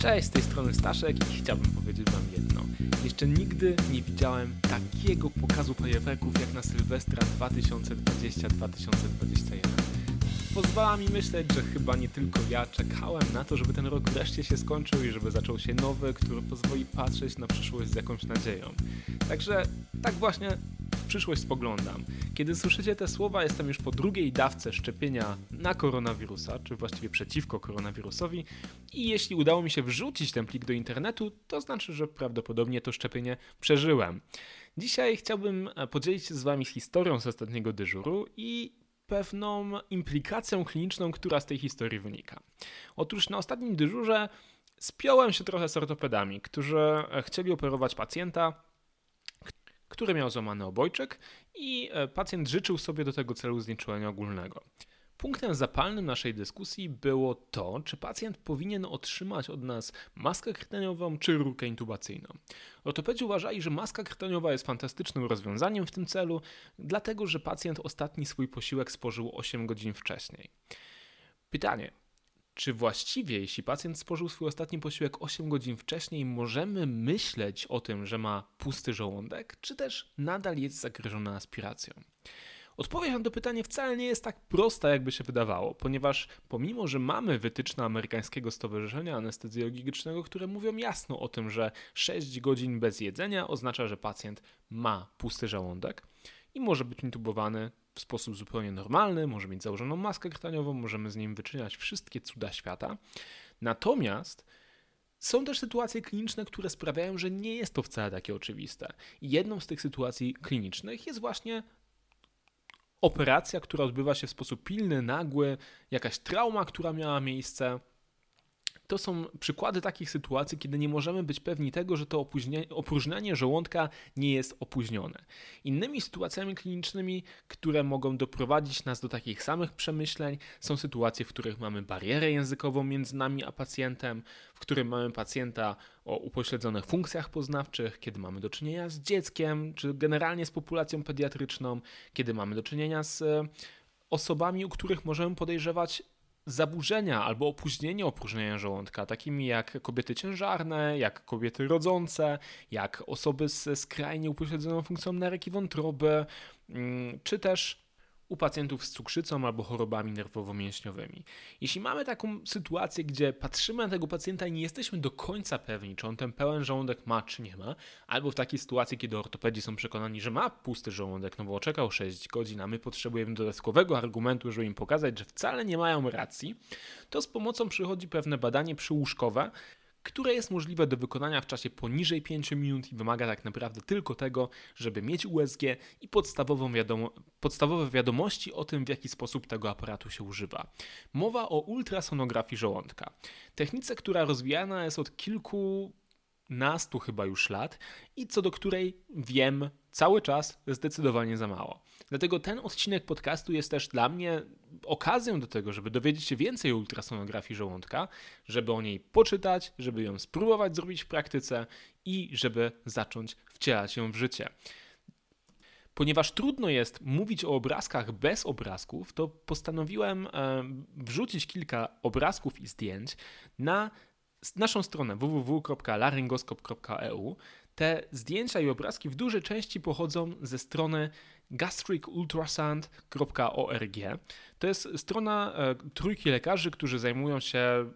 Cześć, z tej strony Staszek i chciałbym powiedzieć Wam jedno. Jeszcze nigdy nie widziałem takiego pokazu fajerwerków jak na Sylwestra 2020-2021. Pozwala mi myśleć, że chyba nie tylko ja czekałem na to, żeby ten rok wreszcie się skończył i żeby zaczął się nowy, który pozwoli patrzeć na przyszłość z jakąś nadzieją. Także tak właśnie przyszłość spoglądam. Kiedy słyszycie te słowa, jestem już po drugiej dawce szczepienia na koronawirusa, czy właściwie przeciwko koronawirusowi. I jeśli udało mi się wrzucić ten plik do internetu, to znaczy, że prawdopodobnie to szczepienie przeżyłem. Dzisiaj chciałbym e, podzielić się z Wami historią z ostatniego dyżuru i pewną implikacją kliniczną, która z tej historii wynika. Otóż na ostatnim dyżurze spiąłem się trochę z ortopedami, którzy e, chcieli operować pacjenta, który miał złamany obojczyk i e, pacjent życzył sobie do tego celu znieczulenia ogólnego. Punktem zapalnym naszej dyskusji było to, czy pacjent powinien otrzymać od nas maskę krtaniową czy rurkę intubacyjną. Ortopedzi uważali, że maska krtaniowa jest fantastycznym rozwiązaniem w tym celu, dlatego że pacjent ostatni swój posiłek spożył 8 godzin wcześniej. Pytanie, czy właściwie, jeśli pacjent spożył swój ostatni posiłek 8 godzin wcześniej, możemy myśleć o tym, że ma pusty żołądek, czy też nadal jest zagryziony aspiracją? Odpowiedź na to pytanie wcale nie jest tak prosta, jakby się wydawało, ponieważ pomimo, że mamy wytyczne amerykańskiego Stowarzyszenia Anestezjologicznego, które mówią jasno o tym, że 6 godzin bez jedzenia oznacza, że pacjent ma pusty żołądek i może być intubowany w sposób zupełnie normalny, może mieć założoną maskę krtaniową, możemy z nim wyczyniać wszystkie cuda świata. Natomiast są też sytuacje kliniczne, które sprawiają, że nie jest to wcale takie oczywiste. I jedną z tych sytuacji klinicznych jest właśnie operacja, która odbywa się w sposób pilny, nagły, jakaś trauma, która miała miejsce to są przykłady takich sytuacji, kiedy nie możemy być pewni tego, że to opróżnianie żołądka nie jest opóźnione. Innymi sytuacjami klinicznymi, które mogą doprowadzić nas do takich samych przemyśleń, są sytuacje, w których mamy barierę językową między nami a pacjentem, w którym mamy pacjenta o upośledzonych funkcjach poznawczych, kiedy mamy do czynienia z dzieckiem, czy generalnie z populacją pediatryczną, kiedy mamy do czynienia z e, osobami, u których możemy podejrzewać zaburzenia albo opóźnienie opróżnienia żołądka, takimi jak kobiety ciężarne, jak kobiety rodzące, jak osoby z skrajnie upośledzoną funkcją nerek i wątroby, mm, czy też u pacjentów z cukrzycą albo chorobami nerwowo-mięśniowymi. Jeśli mamy taką sytuację, gdzie patrzymy na tego pacjenta i nie jesteśmy do końca pewni, czy on ten pełen żołądek ma, czy nie ma, albo w takiej sytuacji, kiedy ortopedzi są przekonani, że ma pusty żołądek, no bo oczekał 6 godzin, a my potrzebujemy dodatkowego argumentu, żeby im pokazać, że wcale nie mają racji, to z pomocą przychodzi pewne badanie przyłóżkowe, które jest możliwe do wykonania w czasie poniżej 5 minut i wymaga tak naprawdę tylko tego, żeby mieć USG i podstawową wiadomo, podstawowe wiadomości o tym, w jaki sposób tego aparatu się używa. Mowa o ultrasonografii żołądka. Technice, która rozwijana jest od kilku nastu chyba już lat i co do której wiem cały czas zdecydowanie za mało. Dlatego ten odcinek podcastu jest też dla mnie okazją do tego, żeby dowiedzieć się więcej o ultrasonografii żołądka, żeby o niej poczytać, żeby ją spróbować zrobić w praktyce i żeby zacząć wcielać ją w życie. Ponieważ trudno jest mówić o obrazkach bez obrazków, to postanowiłem e, wrzucić kilka obrazków i zdjęć na naszą stronę www.laryngoskop.eu. Te zdjęcia i obrazki w dużej części pochodzą ze strony gastricultrasound.org. To jest strona e, trójki lekarzy, którzy zajmują się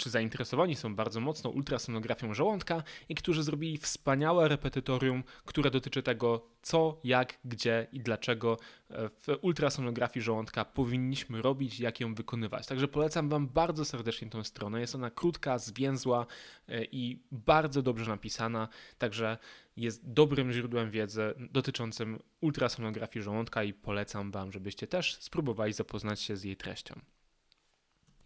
czy zainteresowani są bardzo mocno ultrasonografią żołądka i którzy zrobili wspaniałe repetytorium, które dotyczy tego, co, jak, gdzie i dlaczego e, w ultrasonografii żołądka powinniśmy robić, jak ją wykonywać. Także polecam Wam bardzo serdecznie tę stronę. Jest ona krótka, zwięzła e, i bardzo dobrze napisana, także jest dobrym źródłem wiedzy dotyczącym ultrasonografii żołądka i polecam Wam, żebyście też spróbowali zapoznać się z jej treścią.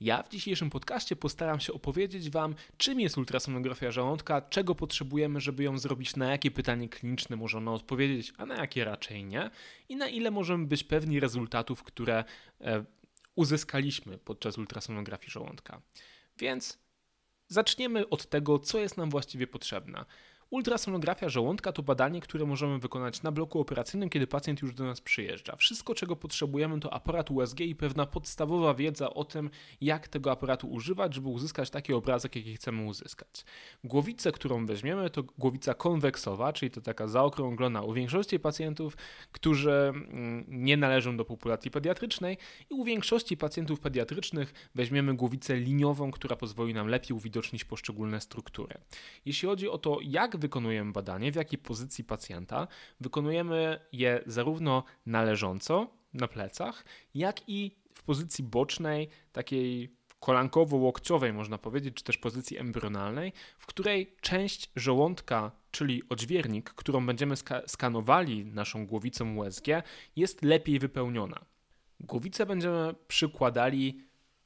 Ja w dzisiejszym podcaście postaram się opowiedzieć Wam, czym jest ultrasonografia żołądka, czego potrzebujemy, żeby ją zrobić, na jakie pytanie kliniczne może ona odpowiedzieć, a na jakie raczej nie, i na ile możemy być pewni rezultatów, które e, uzyskaliśmy podczas ultrasonografii żołądka. Więc zaczniemy od tego, co jest nam właściwie potrzebne. Ultrasonografia żołądka to badanie, które możemy wykonać na bloku operacyjnym, kiedy pacjent już do nas przyjeżdża. Wszystko, czego potrzebujemy, to aparat USG i pewna podstawowa wiedza o tym, jak tego aparatu używać, żeby uzyskać taki obrazek, jaki chcemy uzyskać. Głowicę, którą weźmiemy, to głowica konweksowa, czyli to taka zaokrąglona u większości pacjentów, którzy mm, nie należą do populacji pediatrycznej i u większości pacjentów pediatrycznych weźmiemy głowicę liniową, która pozwoli nam lepiej uwidocznić poszczególne struktury. Jeśli chodzi o to, jak wykonujemy badanie, w jakiej pozycji pacjenta, wykonujemy je zarówno należąco na plecach, jak i w pozycji bocznej, takiej kolankowo-łokciowej, można powiedzieć, czy też pozycji embrionalnej, w której część żołądka, czyli odźwiernik, którą będziemy ska skanowali naszą głowicą USG, jest lepiej wypełniona. Głowicę będziemy przykładali,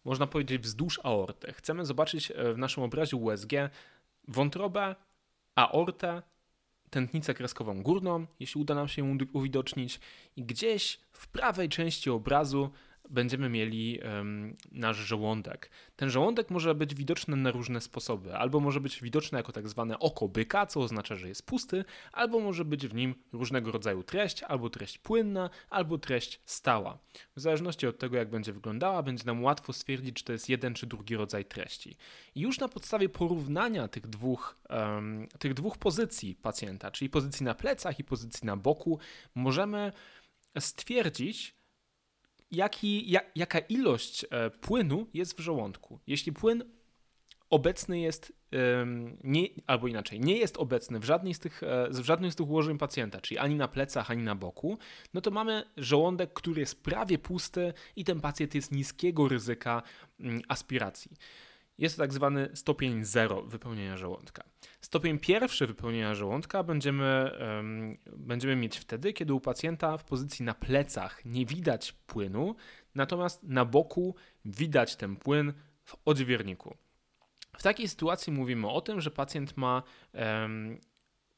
można powiedzieć, wzdłuż aorty. Chcemy zobaczyć e, w naszym obrazie USG wątrobę, aortę, tętnicę kreskową górną, jeśli uda nam się ją uwidocznić, i gdzieś w prawej części obrazu będziemy mieli um, nasz żołądek. Ten żołądek może być widoczny na różne sposoby. Albo może być widoczny jako tak zwane oko byka, co oznacza, że jest pusty, albo może być w nim różnego rodzaju treść, albo treść płynna, albo treść stała. W zależności od tego, jak będzie wyglądała, będzie nam łatwo stwierdzić, czy to jest jeden czy drugi rodzaj treści. I już na podstawie porównania tych dwóch, um, tych dwóch pozycji pacjenta, czyli pozycji na plecach i pozycji na boku, możemy stwierdzić, jaki, jak, jaka ilość e, płynu jest w żołądku. Jeśli płyn obecny jest, nie, albo inaczej, nie jest obecny w, żadnej z tych, e, w żadnym z tych ułożeń pacjenta, czyli ani na plecach, ani na boku, no to mamy żołądek, który jest prawie pusty i ten pacjent jest niskiego ryzyka mm, aspiracji. Jest to tak zwany stopień zero wypełnienia żołądka. Stopień pierwszy wypełnienia żołądka będziemy, um, będziemy mieć wtedy, kiedy u pacjenta w pozycji na plecach nie widać płynu, natomiast na boku widać ten płyn w odźwierniku. W takiej sytuacji mówimy o tym, że pacjent ma um,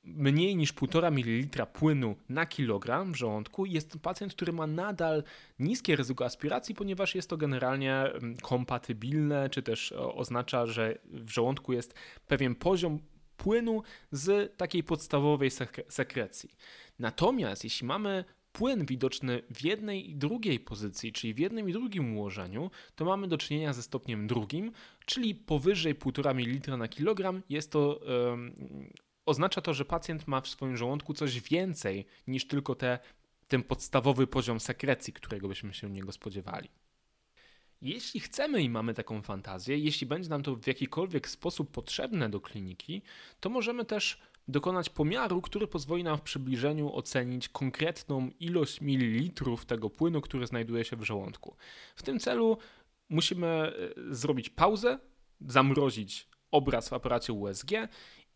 mniej niż 1,5 ml płynu na kilogram w żołądku, jest pacjent, który ma nadal niskie ryzyko aspiracji, ponieważ jest to generalnie kompatybilne, czy też oznacza, że w żołądku jest pewien poziom płynu z takiej podstawowej sekrecji. Natomiast jeśli mamy płyn widoczny w jednej i drugiej pozycji, czyli w jednym i drugim ułożeniu, to mamy do czynienia ze stopniem drugim, czyli powyżej 1,5 ml na kilogram. Jest to, oznacza to, że pacjent ma w swoim żołądku coś więcej niż tylko te, ten podstawowy poziom sekrecji, którego byśmy się niego spodziewali. Jeśli chcemy i mamy taką fantazję, jeśli będzie nam to w jakikolwiek sposób potrzebne do kliniki, to możemy też dokonać pomiaru, który pozwoli nam w przybliżeniu ocenić konkretną ilość mililitrów tego płynu, który znajduje się w żołądku. W tym celu musimy e, zrobić pauzę, zamrozić obraz w aparacie USG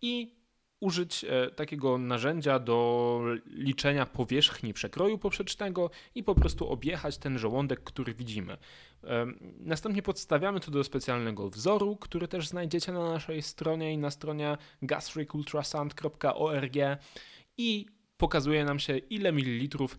i użyć e, takiego narzędzia do liczenia powierzchni przekroju poprzecznego i po prostu objechać ten żołądek, który widzimy. Następnie podstawiamy to do specjalnego wzoru, który też znajdziecie na naszej stronie i na stronie gastricultrasound.org i pokazuje nam się, ile mililitrów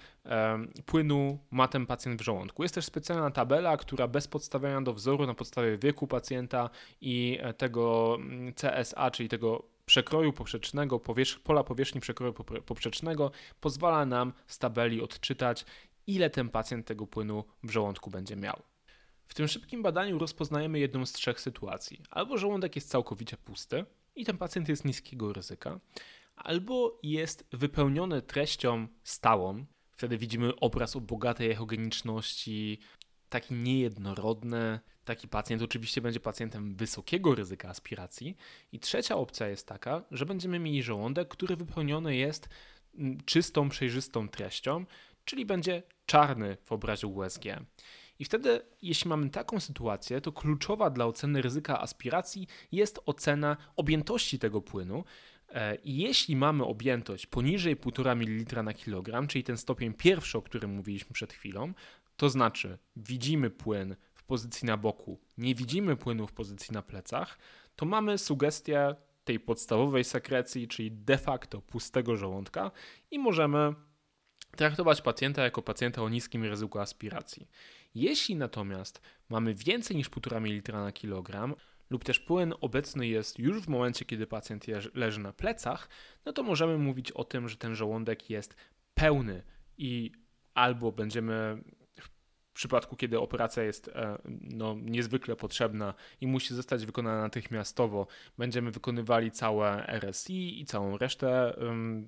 płynu ma ten pacjent w żołądku. Jest też specjalna tabela, która bez podstawiania do wzoru na podstawie wieku pacjenta i e, tego mm, CSA, czyli tego przekroju poprzecznego, powierz pola powierzchni przekroju poprzecznego pozwala nam z tabeli odczytać, ile ten pacjent tego płynu w żołądku będzie miał. W tym szybkim badaniu rozpoznajemy jedną z trzech sytuacji. Albo żołądek jest całkowicie pusty i ten pacjent jest niskiego ryzyka, albo jest wypełniony treścią stałą. Wtedy widzimy obraz o bogatej echogeniczności, taki niejednorodny. Taki pacjent oczywiście będzie pacjentem wysokiego ryzyka aspiracji. I trzecia opcja jest taka, że będziemy mieli żołądek, który wypełniony jest mm, czystą, przejrzystą treścią, czyli będzie czarny w obrazie USG. I wtedy, jeśli mamy taką sytuację, to kluczowa dla oceny ryzyka aspiracji jest ocena objętości tego płynu. E, I jeśli mamy objętość poniżej 1,5 ml na kilogram, czyli ten stopień pierwszy, o którym mówiliśmy przed chwilą, to znaczy widzimy płyn w pozycji na boku, nie widzimy płynu w pozycji na plecach, to mamy sugestię tej podstawowej sekrecji, czyli de facto pustego żołądka i możemy traktować pacjenta jako pacjenta o niskim ryzyku aspiracji. Jeśli natomiast mamy więcej niż 1,5 ml na kilogram lub też płyn obecny jest już w momencie, kiedy pacjent leży na plecach, no to możemy mówić o tym, że ten żołądek jest pełny i albo będziemy w przypadku, kiedy operacja jest e, no, niezwykle potrzebna i musi zostać wykonana natychmiastowo, będziemy wykonywali całe RSI i całą resztę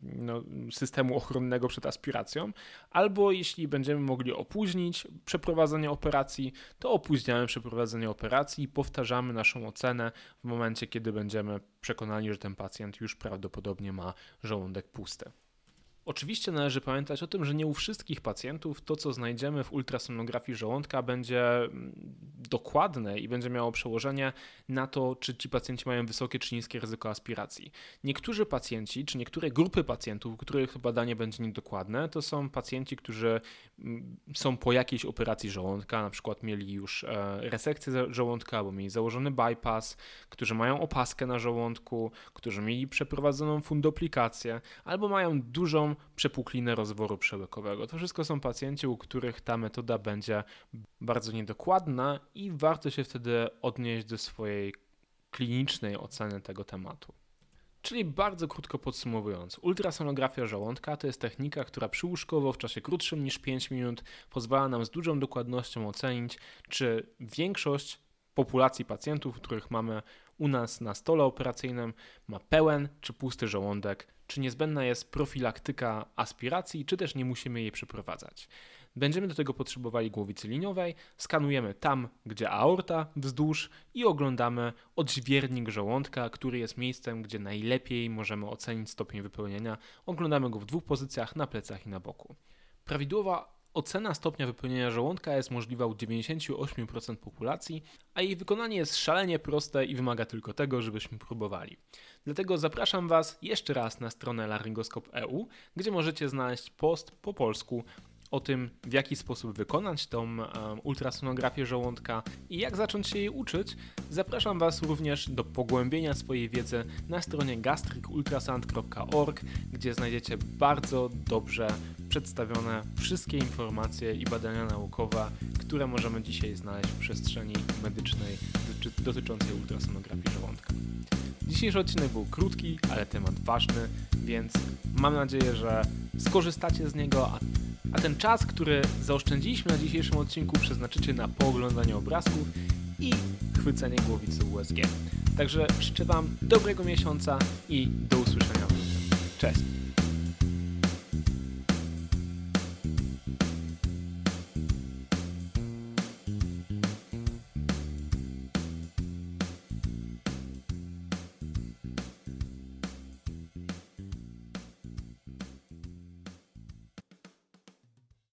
no, systemu ochronnego przed aspiracją, albo jeśli będziemy mogli opóźnić przeprowadzenie operacji, to opóźniamy przeprowadzenie operacji i powtarzamy naszą ocenę w momencie, kiedy będziemy przekonani, że ten pacjent już prawdopodobnie ma żołądek pusty. Oczywiście należy pamiętać o tym, że nie u wszystkich pacjentów to, co znajdziemy w ultrasonografii żołądka, będzie mm, dokładne i będzie miało przełożenie na to, czy ci pacjenci mają wysokie czy niskie ryzyko aspiracji. Niektórzy pacjenci, czy niektóre grupy pacjentów, których badanie będzie niedokładne, to są pacjenci, którzy mm, są po jakiejś operacji żołądka, na przykład mieli już e, resekcję żołądka albo mieli założony bypass, którzy mają opaskę na żołądku, którzy mieli przeprowadzoną fundoplikację albo mają dużą przepuklinę rozworu przełykowego. To wszystko są pacjenci, u których ta metoda będzie bardzo niedokładna i warto się wtedy odnieść do swojej klinicznej oceny tego tematu. Czyli bardzo krótko podsumowując, ultrasonografia żołądka to jest technika, która przyłóżkowo w czasie krótszym niż 5 minut pozwala nam z dużą dokładnością ocenić, czy większość populacji pacjentów, których mamy u nas na stole operacyjnym, ma pełen czy pusty żołądek, czy niezbędna jest profilaktyka aspiracji, czy też nie musimy jej przeprowadzać. Będziemy do tego potrzebowali głowicy liniowej, skanujemy tam, gdzie aorta, wzdłuż i oglądamy odźwiernik żołądka, który jest miejscem, gdzie najlepiej możemy ocenić stopień wypełnienia. Oglądamy go w dwóch pozycjach, na plecach i na boku. Prawidłowa Ocena stopnia wypełnienia żołądka jest możliwa u 98% populacji, a jej wykonanie jest szalenie proste i wymaga tylko tego, żebyśmy próbowali. Dlatego zapraszam Was jeszcze raz na stronę laryngoskop.eu, gdzie możecie znaleźć post po polsku o tym, w jaki sposób wykonać tą um, ultrasonografię żołądka i jak zacząć się jej uczyć, zapraszam Was również do pogłębienia swojej wiedzy na stronie gastricultrasound.org, gdzie znajdziecie bardzo dobrze przedstawione wszystkie informacje i badania naukowe, które możemy dzisiaj znaleźć w przestrzeni medycznej dotyczącej ultrasonografii żołądka. Dzisiejszy odcinek był krótki, ale temat ważny, więc mam nadzieję, że skorzystacie z niego, a, ten czas, który zaoszczędziliśmy na dzisiejszym odcinku, przeznaczycie na pooglądanie obrazków i chwycenie głowicy USG. Także życzę Wam dobrego miesiąca i do usłyszenia w lutym. Cześć!